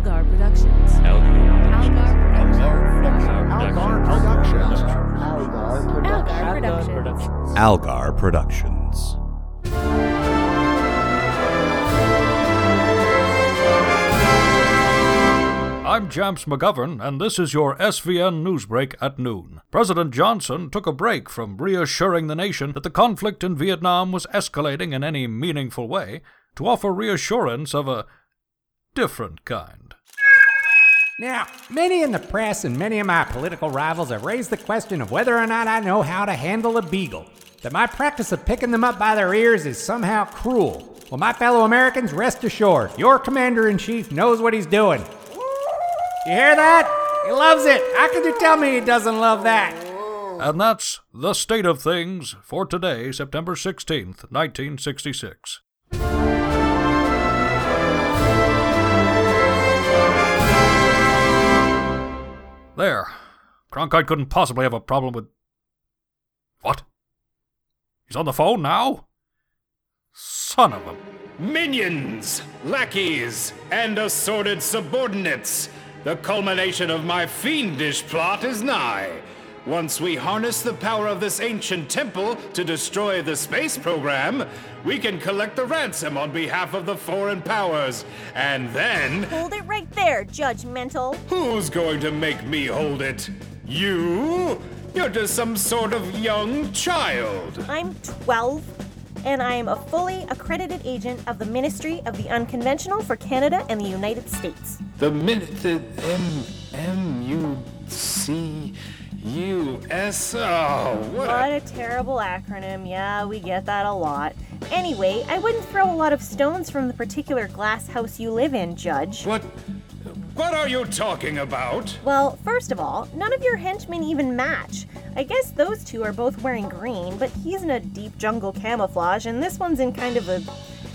Algar Productions. Algar Productions. Algar Productions. Algar Productions. I'm Jamps McGovern, and this is your SVN Newsbreak at noon. President Johnson took a break from reassuring the nation that the conflict in Vietnam was escalating in any meaningful way to offer reassurance of a different kind. Now, many in the press and many of my political rivals have raised the question of whether or not I know how to handle a beagle. That my practice of picking them up by their ears is somehow cruel. Well, my fellow Americans, rest assured, your commander in chief knows what he's doing. You hear that? He loves it. How could you tell me he doesn't love that? And that's the state of things for today, September 16th, 1966. There. Cronkite couldn't possibly have a problem with. What? He's on the phone now? Son of a. Minions, lackeys, and assorted subordinates. The culmination of my fiendish plot is nigh. Once we harness the power of this ancient temple to destroy the space program, we can collect the ransom on behalf of the foreign powers. And then, Hold it right there, judgmental. who's going to make me hold it? You? You're just some sort of young child. I'm 12, and I am a fully accredited agent of the Ministry of the Unconventional for Canada and the United States. The minute the M M U C U S oh what a What a terrible acronym. Yeah, we get that a lot. Anyway, I wouldn't throw a lot of stones from the particular glass house you live in, Judge. what what are you talking about? Well, first of all, none of your henchmen even match. I guess those two are both wearing green, but he's in a deep jungle camouflage, and this one's in kind of a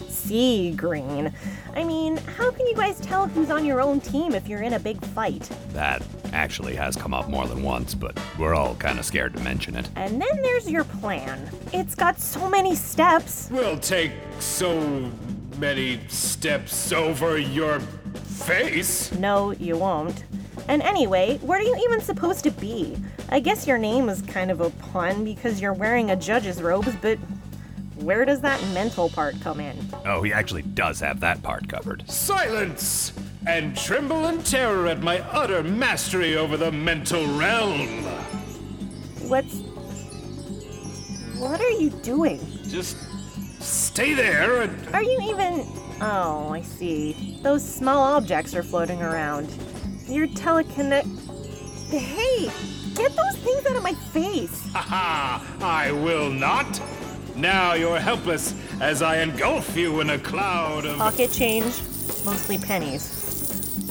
sea green. I mean, how can you guys tell who's on your own team if you're in a big fight? That actually has come up more than once, but we're all kind of scared to mention it. And then there's your plan. It's got so many steps. We'll take so many steps over your face. No, you won't. And anyway, where are you even supposed to be? I guess your name is kind of a pun because you're wearing a judge's robes, but where does that mental part come in? Oh, he actually does have that part covered. Silence! And tremble in terror at my utter mastery over the mental realm. What's. What are you doing? Just stay there and Are you even. Oh, I see. Those small objects are floating around. You're telekinetic. Hey! Get those things out of my face! Ha I will not. Now you're helpless as I engulf you in a cloud of. Pocket change, mostly pennies.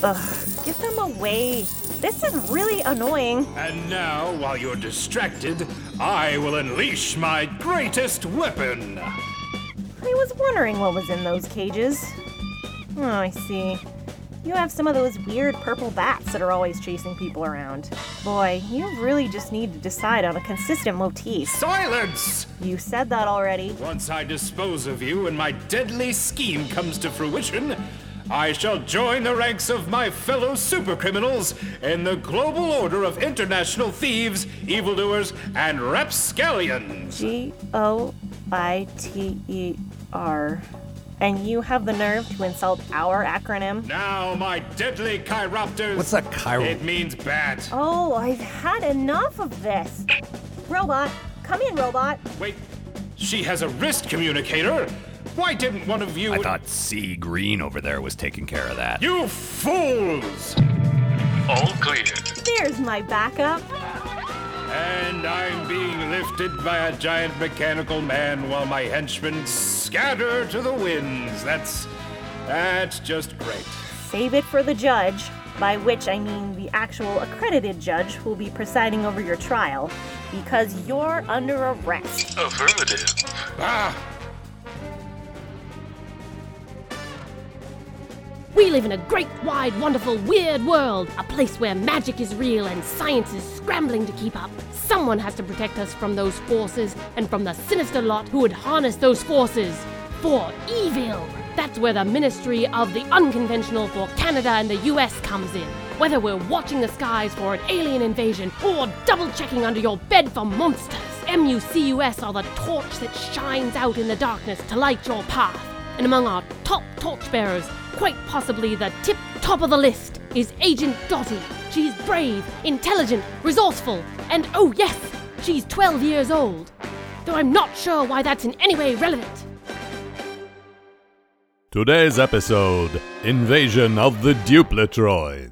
Ugh, get them away. This is really annoying. And now, while you're distracted, I will unleash my greatest weapon. I was wondering what was in those cages. Oh, I see. You have some of those weird purple bats that are always chasing people around. Boy, you really just need to decide on a consistent motif. Silence! You said that already. Once I dispose of you and my deadly scheme comes to fruition, I shall join the ranks of my fellow supercriminals in the global order of international thieves, evildoers, and rapscallions. G O I T E R. And you have the nerve to insult our acronym? Now, my deadly chiropters. What's that chiro- It means bat. Oh, I've had enough of this. Robot, come in, robot. Wait, she has a wrist communicator. Why didn't one of you? I thought Sea Green over there was taking care of that. You fools! All clear. There's my backup. And I'm being lifted by a giant mechanical man while my henchmen scatter to the winds. That's. that's just great. Save it for the judge, by which I mean the actual accredited judge who will be presiding over your trial, because you're under arrest. Affirmative. Ah! We live in a great, wide, wonderful, weird world. A place where magic is real and science is scrambling to keep up. Someone has to protect us from those forces and from the sinister lot who would harness those forces for evil. That's where the Ministry of the Unconventional for Canada and the US comes in. Whether we're watching the skies for an alien invasion or double checking under your bed for monsters, MUCUS are the torch that shines out in the darkness to light your path. And among our top torchbearers, quite possibly the tip top of the list, is Agent Dottie. She's brave, intelligent, resourceful, and oh yes, she's 12 years old. Though I'm not sure why that's in any way relevant. Today's episode Invasion of the Duplitroids.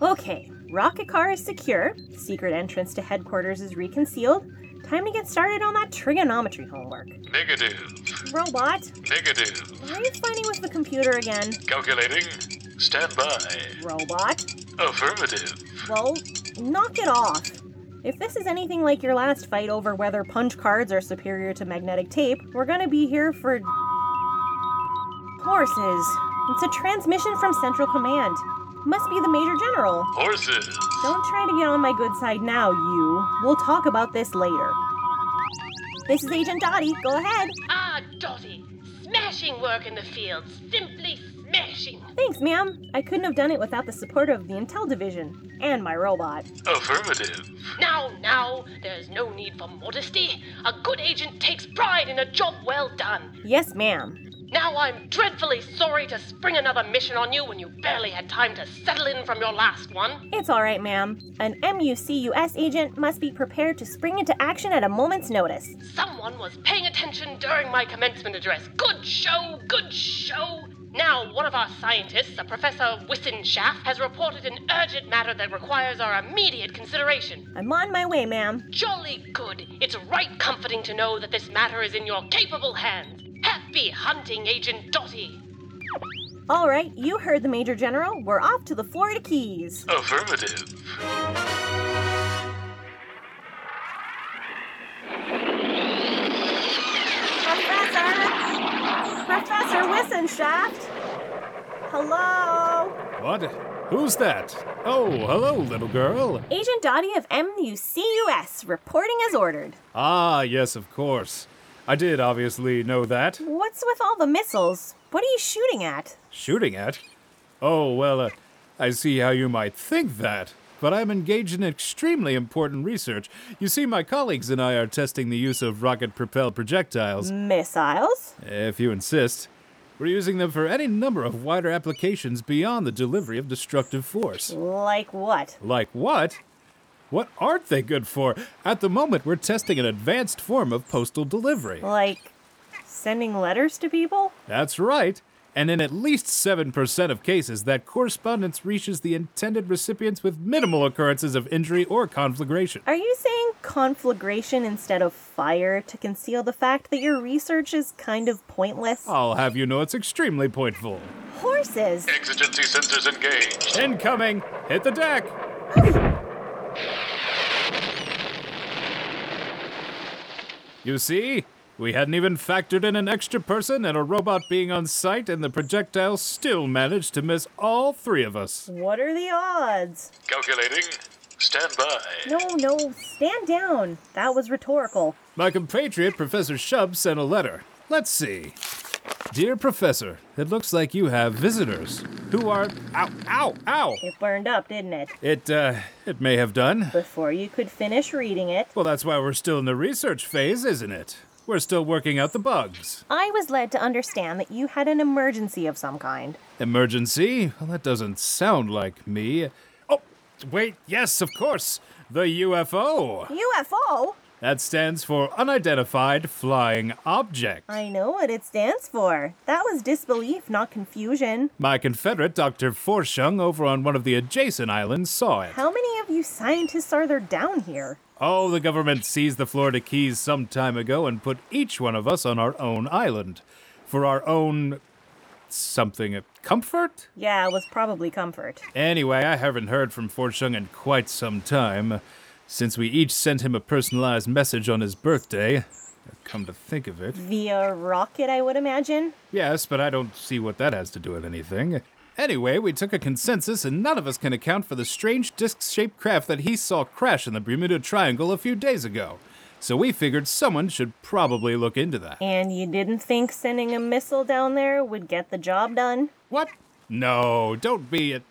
Okay, rocket car is secure, secret entrance to headquarters is reconcealed. Time to get started on that trigonometry homework. Negative. Robot, Negative. why are you fighting with the computer again? Calculating. Stand by. Robot, Affirmative. well, knock it off. If this is anything like your last fight over whether punch cards are superior to magnetic tape, we're gonna be here for. Horses. It's a transmission from Central Command. Must be the Major General. Horses. Don't try to get on my good side now, you. We'll talk about this later. This is Agent Dottie. Go ahead. Ah, Dottie. Smashing work in the field. Simply smashing. Thanks, ma'am. I couldn't have done it without the support of the Intel Division and my robot. Affirmative. Now, now, there's no need for modesty. A good agent takes pride in a job well done. Yes, ma'am. Now I'm dreadfully sorry to spring another mission on you when you barely had time to settle in from your last one. It's all right, ma'am. An MUCUS agent must be prepared to spring into action at a moment's notice. Someone was paying attention during my commencement address. Good show, good show. Now, one of our scientists, a Professor Wissenschaft, has reported an urgent matter that requires our immediate consideration. I'm on my way, ma'am. Jolly good. It's right comforting to know that this matter is in your capable hands. Happy hunting, Agent Dottie. All right, you heard the Major General. We're off to the Florida Keys. Affirmative. Professor Wissenschaft! Hello? What? Who's that? Oh, hello, little girl. Agent Dottie of MUCUS, reporting as ordered. Ah, yes, of course. I did obviously know that. What's with all the missiles? What are you shooting at? Shooting at? Oh, well, uh, I see how you might think that. But I'm engaged in extremely important research. You see, my colleagues and I are testing the use of rocket propelled projectiles. Missiles? If you insist. We're using them for any number of wider applications beyond the delivery of destructive force. Like what? Like what? What aren't they good for? At the moment, we're testing an advanced form of postal delivery. Like sending letters to people? That's right. And in at least 7% of cases, that correspondence reaches the intended recipients with minimal occurrences of injury or conflagration. Are you saying conflagration instead of fire to conceal the fact that your research is kind of pointless? I'll have you know it's extremely pointful. Horses! Exigency sensors engaged. Incoming! Hit the deck! You see? We hadn't even factored in an extra person and a robot being on site, and the projectile still managed to miss all three of us. What are the odds? Calculating. Stand by. No, no, stand down. That was rhetorical. My compatriot, Professor Shub, sent a letter. Let's see. Dear Professor, it looks like you have visitors who are. Ow, ow, ow! It burned up, didn't it? It, uh, it may have done. Before you could finish reading it, Well, that's why we're still in the research phase, isn't it? We're still working out the bugs. I was led to understand that you had an emergency of some kind. Emergency? Well, that doesn't sound like me. Oh, wait, yes, of course. The UFO. UFO? That stands for Unidentified Flying Object. I know what it stands for. That was disbelief, not confusion. My Confederate, Dr. Forschung, over on one of the adjacent islands, saw it. How many of you scientists are there down here? Oh, the government seized the Florida Keys some time ago and put each one of us on our own island. For our own. something. comfort? Yeah, it was probably comfort. Anyway, I haven't heard from Forschung in quite some time, since we each sent him a personalized message on his birthday. Come to think of it. Via rocket, I would imagine. Yes, but I don't see what that has to do with anything. Anyway, we took a consensus, and none of us can account for the strange disc shaped craft that he saw crash in the Bermuda Triangle a few days ago. So we figured someone should probably look into that. And you didn't think sending a missile down there would get the job done? What? No, don't be it.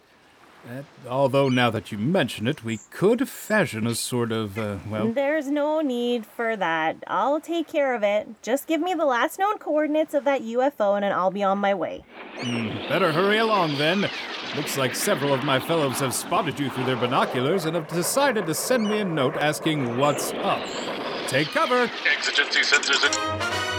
Uh, although now that you mention it, we could fashion a sort of, uh, well, There's no need for that. I'll take care of it. Just give me the last known coordinates of that UFO and I'll be on my way. better hurry along then. Looks like several of my fellows have spotted you through their binoculars and have decided to send me a note asking what's up. Take cover! Exigency sensors in.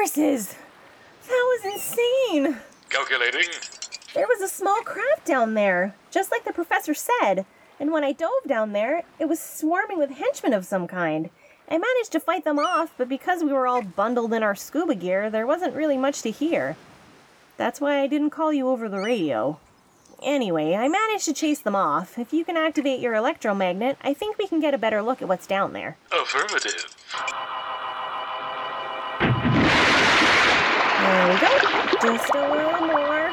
Horses! That was insane! Calculating. There was a small craft down there, just like the professor said. And when I dove down there, it was swarming with henchmen of some kind. I managed to fight them off, but because we were all bundled in our scuba gear, there wasn't really much to hear. That's why I didn't call you over the radio. Anyway, I managed to chase them off. If you can activate your electromagnet, I think we can get a better look at what's down there. Affirmative. There we go. Just a little more.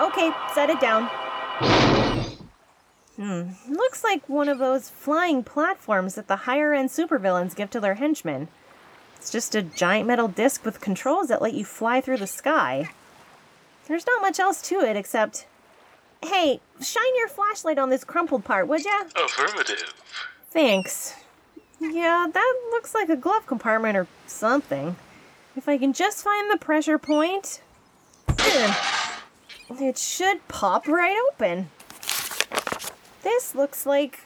Okay, set it down. Hmm. Looks like one of those flying platforms that the higher end supervillains give to their henchmen. It's just a giant metal disc with controls that let you fly through the sky. There's not much else to it except. Hey, shine your flashlight on this crumpled part, would ya? Affirmative. Thanks. Yeah, that looks like a glove compartment or something. If I can just find the pressure point. It should pop right open. This looks like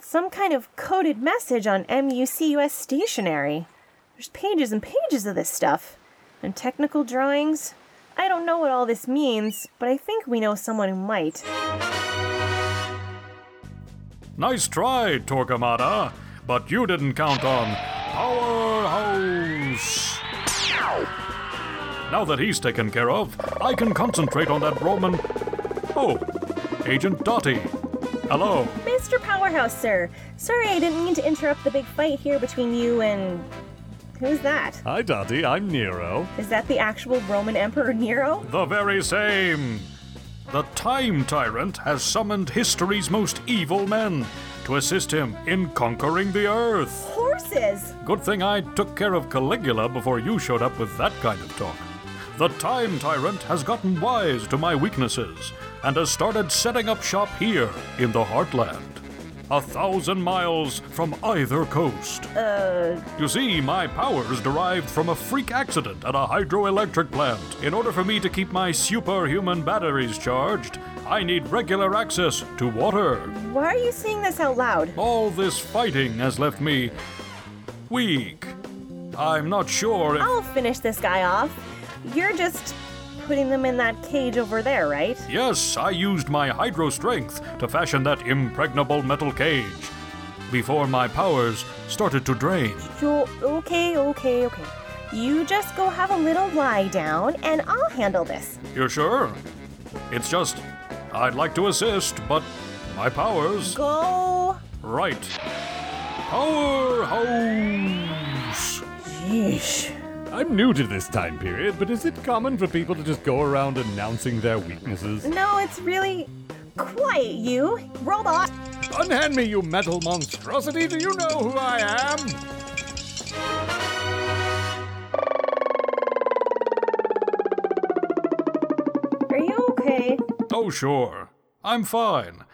some kind of coded message on MUCUS stationery. There's pages and pages of this stuff. And technical drawings. I don't know what all this means, but I think we know someone who might. Nice try, Torquemada, but you didn't count on Powerhouse. Now that he's taken care of, I can concentrate on that Roman. Oh, Agent Dottie. Hello. Mr. Powerhouse, sir. Sorry I didn't mean to interrupt the big fight here between you and. Who's that? Hi, Dottie. I'm Nero. Is that the actual Roman Emperor Nero? The very same. The Time Tyrant has summoned history's most evil men to assist him in conquering the Earth. Horses! Good thing I took care of Caligula before you showed up with that kind of talk. The Time Tyrant has gotten wise to my weaknesses and has started setting up shop here in the Heartland. A thousand miles from either coast. Uh, You see, my power's derived from a freak accident at a hydroelectric plant. In order for me to keep my superhuman batteries charged, I need regular access to water. why are you saying this out loud? All this fighting has left me weak. I'm not sure if. I'll finish this guy off. You're just putting them in that cage over there, right? Yes, I used my hydro strength to fashion that impregnable metal cage before my powers started to drain. Jo- okay, okay, okay. You just go have a little lie down and I'll handle this. You're sure? It's just, I'd like to assist, but my powers. Go. Right. Powerhouse! Yeesh. I'm new to this time period, but is it common for people to just go around announcing their weaknesses? No, it's really. Quiet, you. Robot. Unhand me, you metal monstrosity! Do you know who I am? Are you okay? Oh, sure. I'm fine.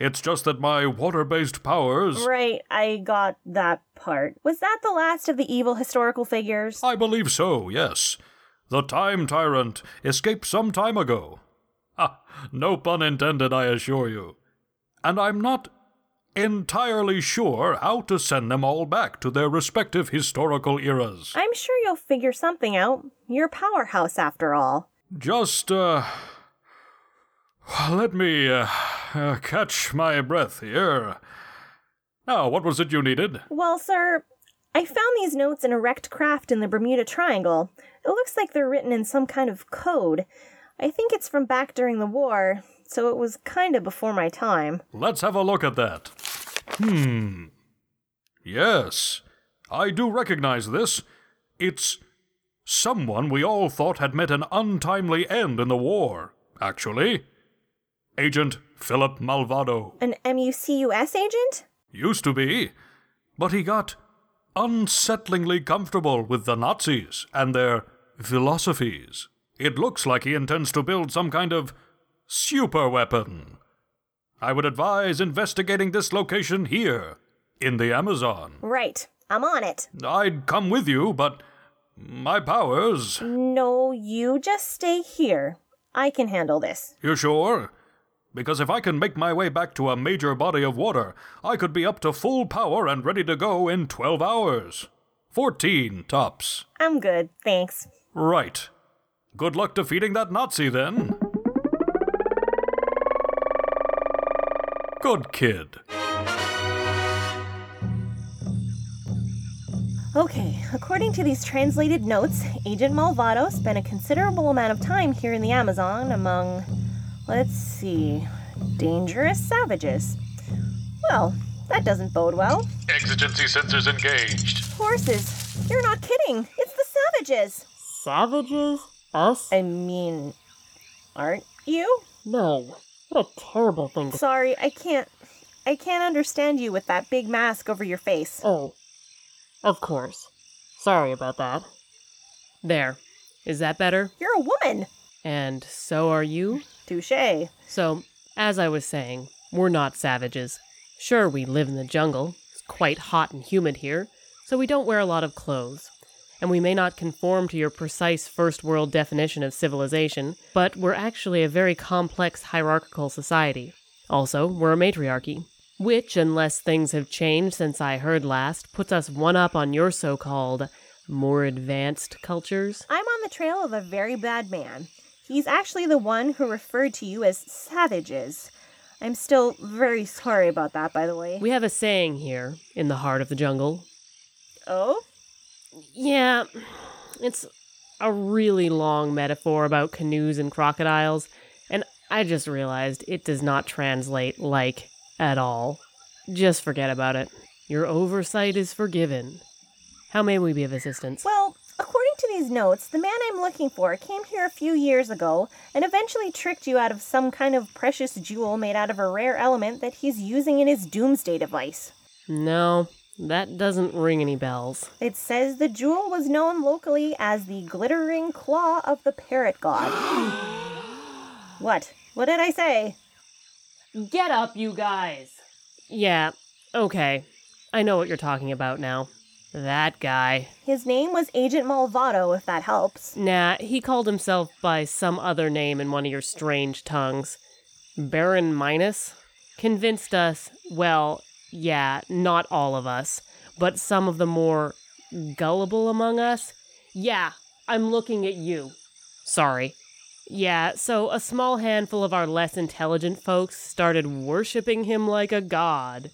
It's just that my water based powers. Right, I got that part. Was that the last of the evil historical figures? I believe so, yes. The Time Tyrant escaped some time ago. Ah, no pun intended, I assure you. And I'm not entirely sure how to send them all back to their respective historical eras. I'm sure you'll figure something out. You're powerhouse after all. Just, uh. Let me, uh, uh, catch my breath here. Now, what was it you needed? Well, sir, I found these notes in a wrecked craft in the Bermuda Triangle. It looks like they're written in some kind of code. I think it's from back during the war, so it was kinda before my time. Let's have a look at that. Hmm. Yes, I do recognize this. It's someone we all thought had met an untimely end in the war, actually. Agent Philip Malvado. An MUCUS agent? Used to be, but he got unsettlingly comfortable with the Nazis and their philosophies. It looks like he intends to build some kind of super weapon. I would advise investigating this location here, in the Amazon. Right. I'm on it. I'd come with you, but my powers. No, you just stay here. I can handle this. You sure? Because if I can make my way back to a major body of water, I could be up to full power and ready to go in 12 hours. 14 tops. I'm good, thanks. Right. Good luck defeating that Nazi then. Good kid. Okay, according to these translated notes, Agent Malvado spent a considerable amount of time here in the Amazon among, let's see, dangerous savages. Well, that doesn't bode well. Exigency sensors engaged. Horses. You're not kidding. It's the savages. Savages? Us? I mean, aren't you? No. What a terrible thing to Sorry, I can't. I can't understand you with that big mask over your face. Oh. Of course. Sorry about that. There. Is that better? You're a woman. And so are you? Touche. So, as I was saying, we're not savages. Sure, we live in the jungle. It's quite hot and humid here, so we don't wear a lot of clothes. And we may not conform to your precise first world definition of civilization, but we're actually a very complex hierarchical society. Also, we're a matriarchy. Which, unless things have changed since I heard last, puts us one up on your so called more advanced cultures. I'm on the trail of a very bad man. He's actually the one who referred to you as savages. I'm still very sorry about that, by the way. We have a saying here, in the heart of the jungle. oh? Yeah, it's a really long metaphor about canoes and crocodiles, and I just realized it does not translate like at all. Just forget about it. Your oversight is forgiven. How may we be of assistance? Well, to these notes, the man I'm looking for came here a few years ago and eventually tricked you out of some kind of precious jewel made out of a rare element that he's using in his doomsday device. No, that doesn't ring any bells. It says the jewel was known locally as the glittering claw of the parrot god. what? What did I say? Get up, you guys! Yeah, okay. I know what you're talking about now. That guy. His name was Agent Malvado, if that helps. Nah, he called himself by some other name in one of your strange tongues. Baron Minus? Convinced us, well, yeah, not all of us, but some of the more gullible among us. Yeah, I'm looking at you. Sorry. Yeah, so a small handful of our less intelligent folks started worshipping him like a god.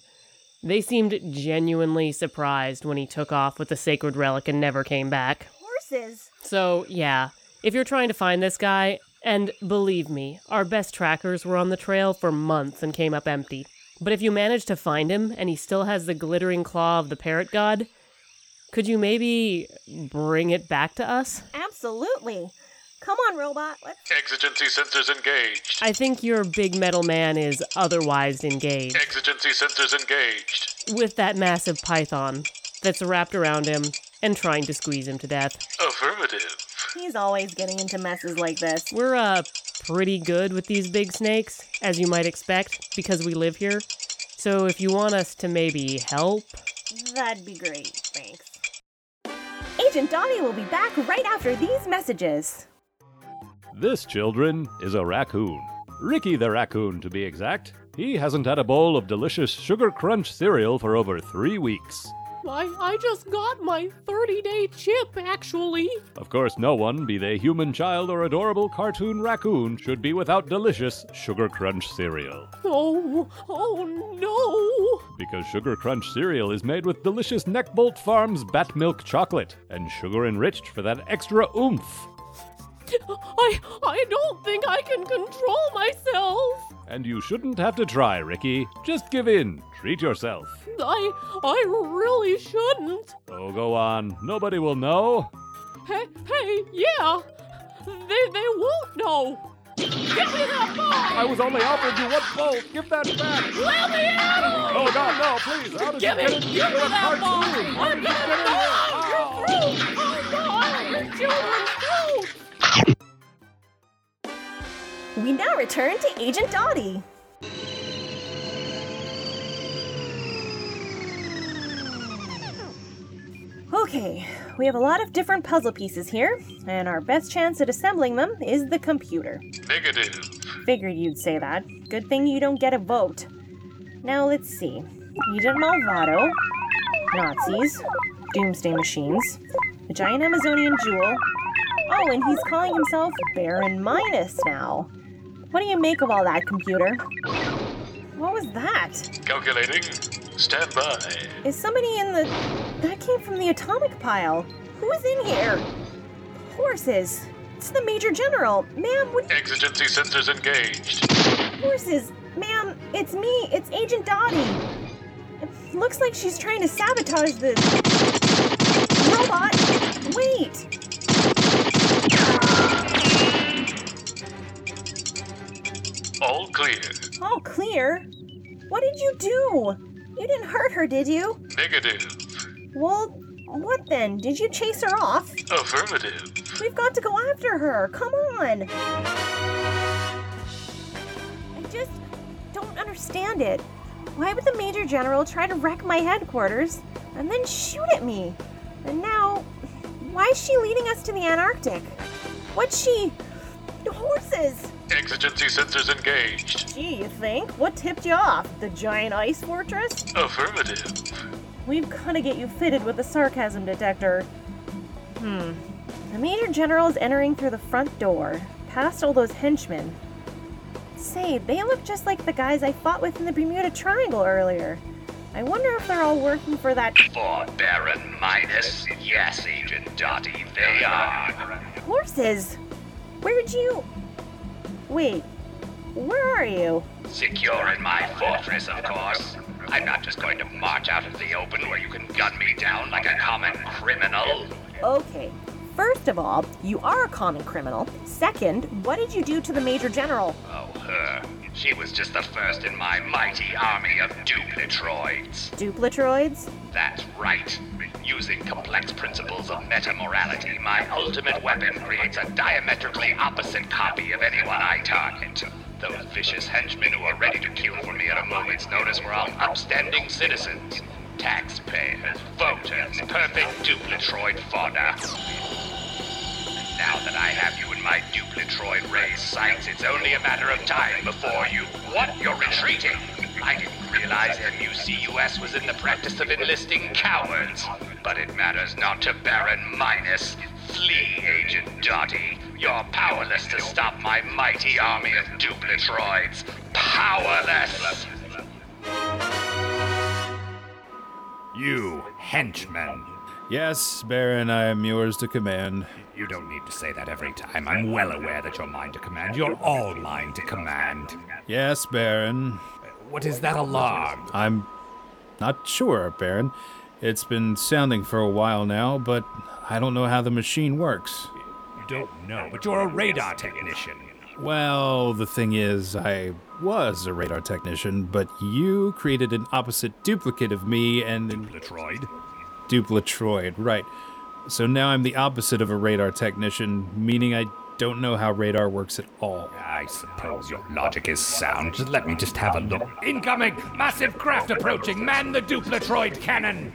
They seemed genuinely surprised when he took off with the sacred relic and never came back. Horses. So, yeah, if you're trying to find this guy, and believe me, our best trackers were on the trail for months and came up empty. But if you manage to find him and he still has the glittering claw of the parrot god, could you maybe bring it back to us? Absolutely. Come on, robot. Let's. Exigency sensors engaged. I think your big metal man is otherwise engaged Exigency sensors engaged. with that massive python that's wrapped around him and trying to squeeze him to death. Affirmative. He's always getting into messes like this. We're uh pretty good with these big snakes, as you might expect, because we live here. So if you want us to maybe help, That'd be great. Thanks. Agent Dottie will be back right after these messages. This, children, is a raccoon. Ricky the raccoon, to be exact. He hasn't had a bowl of delicious Sugar Crunch cereal for over three weeks. I I just got my 30-day chip actually. Of course, no one, be they human child or adorable cartoon raccoon, should be without delicious Sugar Crunch cereal. Oh, oh no. Because Sugar Crunch cereal is made with delicious Neckbolt Farms bat milk chocolate and sugar enriched for that extra oomph. I I don't think I can control myself. And you shouldn't have to try, Ricky. Just give in. Treat yourself. I I really shouldn't. Oh, go on. Nobody will know. Hey, hey, yeah. They they won't know. Give me that ball. I was only offering you one bolt. Give that back. Let me out. Oh, God, no, please. How did Give you me, get it? give me that ball. I'm gonna go. You're through. Oh God, your children's We now return to Agent Dottie. Okay, we have a lot of different puzzle pieces here, and our best chance at assembling them is the computer. Negative. Figured you'd say that. Good thing you don't get a vote. Now let's see. Agent Malvado, Nazis, Doomsday Machines, the giant Amazonian jewel. Oh, and he's calling himself Baron Minus now. What do you make of all that, computer? What was that? Calculating. Stand by. Is somebody in the. That came from the atomic pile. Who's in here? Horses. It's the Major General. Ma'am, what. Exigency sensors engaged. Horses. Ma'am, it's me. It's Agent Dottie. It looks like she's trying to sabotage the. All clear. All clear? What did you do? You didn't hurt her, did you? Negative. Well, what then? Did you chase her off? Affirmative. We've got to go after her. Come on. I just don't understand it. Why would the Major General try to wreck my headquarters and then shoot at me? And now, why is she leading us to the Antarctic? What's she. Horses! Exigency sensors engaged. Gee, you think? What tipped you off? The giant ice fortress? Affirmative. We've gotta get you fitted with a sarcasm detector. Hmm. The Major General is entering through the front door, past all those henchmen. Say, they look just like the guys I fought with in the Bermuda Triangle earlier. I wonder if they're all working for that For Baron Minus, yes, Agent Dottie, they are. horses. Where'd you. Wait, where are you? Secure in my fortress, of course. I'm not just going to march out into the open where you can gun me down like a common criminal. Okay, first of all, you are a common criminal. Second, what did you do to the Major General? Oh, her. She was just the first in my mighty army of duplitroids. Duplitroids? That's right. Using complex principles of metamorality, my ultimate weapon creates a diametrically opposite copy of anyone I target. Those vicious henchmen who are ready to kill for me at a moment's notice were all upstanding citizens, taxpayers, voters, perfect duplitroid fodder. And now that I have you in my duplitroid raised sights, it's only a matter of time before you. What? You're retreating? I didn't realize MUCUS was in the practice of enlisting cowards. But it matters not to Baron Minus. Flee, Agent Dottie. You're powerless to stop my mighty army of duplitroids. Powerless! You henchman. Yes, Baron, I am yours to command. You don't need to say that every time. I'm well aware that you're mine to command. You're all mine to command. Yes, Baron. What is that alarm? I'm not sure, Baron. It's been sounding for a while now, but I don't know how the machine works. You don't know, but you're a radar technician. Well, the thing is, I was a radar technician, but you created an opposite duplicate of me and. Duplitroid. Duplitroid, right. So now I'm the opposite of a radar technician, meaning I don't know how radar works at all. I suppose your logic is sound. Just let me just have a look. Incoming! Massive craft approaching! Man the duplitroid cannon!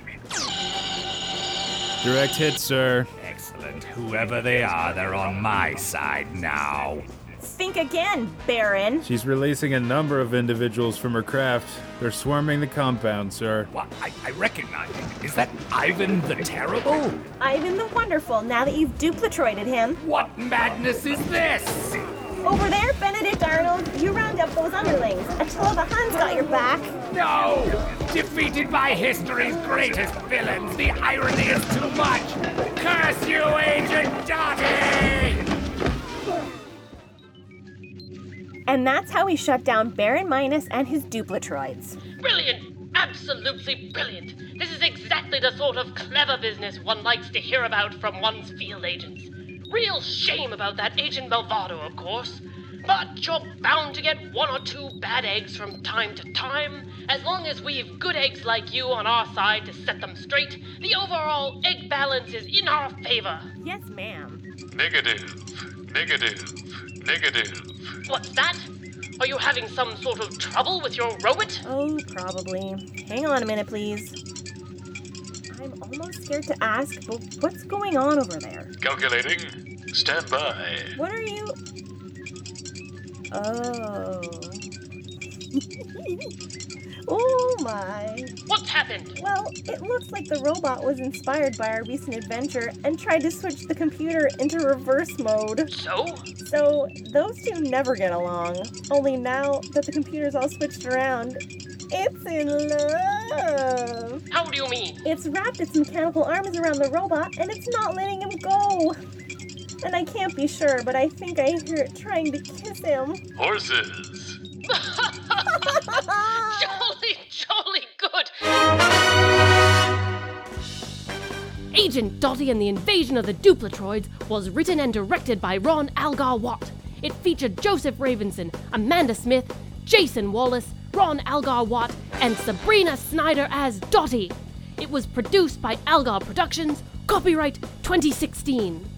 Direct hit, sir. Excellent. Whoever they are, they're on my side now. Think again, Baron. She's releasing a number of individuals from her craft. They're swarming the compound, sir. What? I, I recognize him. Is that Ivan the Terrible? Ivan the Wonderful, now that you've duplitroided him. What madness is this? Over there, Benedict Arnold, you round up those underlings. Attila the Hun's got your back. No! Defeated by history's greatest villains, the irony is too much! Curse you, Agent Dottie! And that's how we shut down Baron Minus and his duplitroids. Brilliant! Absolutely brilliant! This is exactly the sort of clever business one likes to hear about from one's field agents. Real shame about that Agent Malvado, of course. But you're bound to get one or two bad eggs from time to time. As long as we've good eggs like you on our side to set them straight, the overall egg balance is in our favor. Yes, ma'am. Negative. Negative. Negative. What's that? Are you having some sort of trouble with your robot? Oh, probably. Hang on a minute, please. I'm almost scared to ask, but what's going on over there? Calculating. Stand by. What are you. Oh. oh my. What's happened? Well, it looks like the robot was inspired by our recent adventure and tried to switch the computer into reverse mode. So? So, those two never get along. Only now that the computer's all switched around, it's in love. How do you mean? It's wrapped its mechanical arms around the robot and it's not letting him go. And I can't be sure, but I think I hear it trying to kiss him. Horses. Agent Dottie and the Invasion of the Duplitroids was written and directed by Ron Algar Watt. It featured Joseph Ravenson, Amanda Smith, Jason Wallace, Ron Algar Watt, and Sabrina Snyder as Dottie. It was produced by Algar Productions, copyright 2016.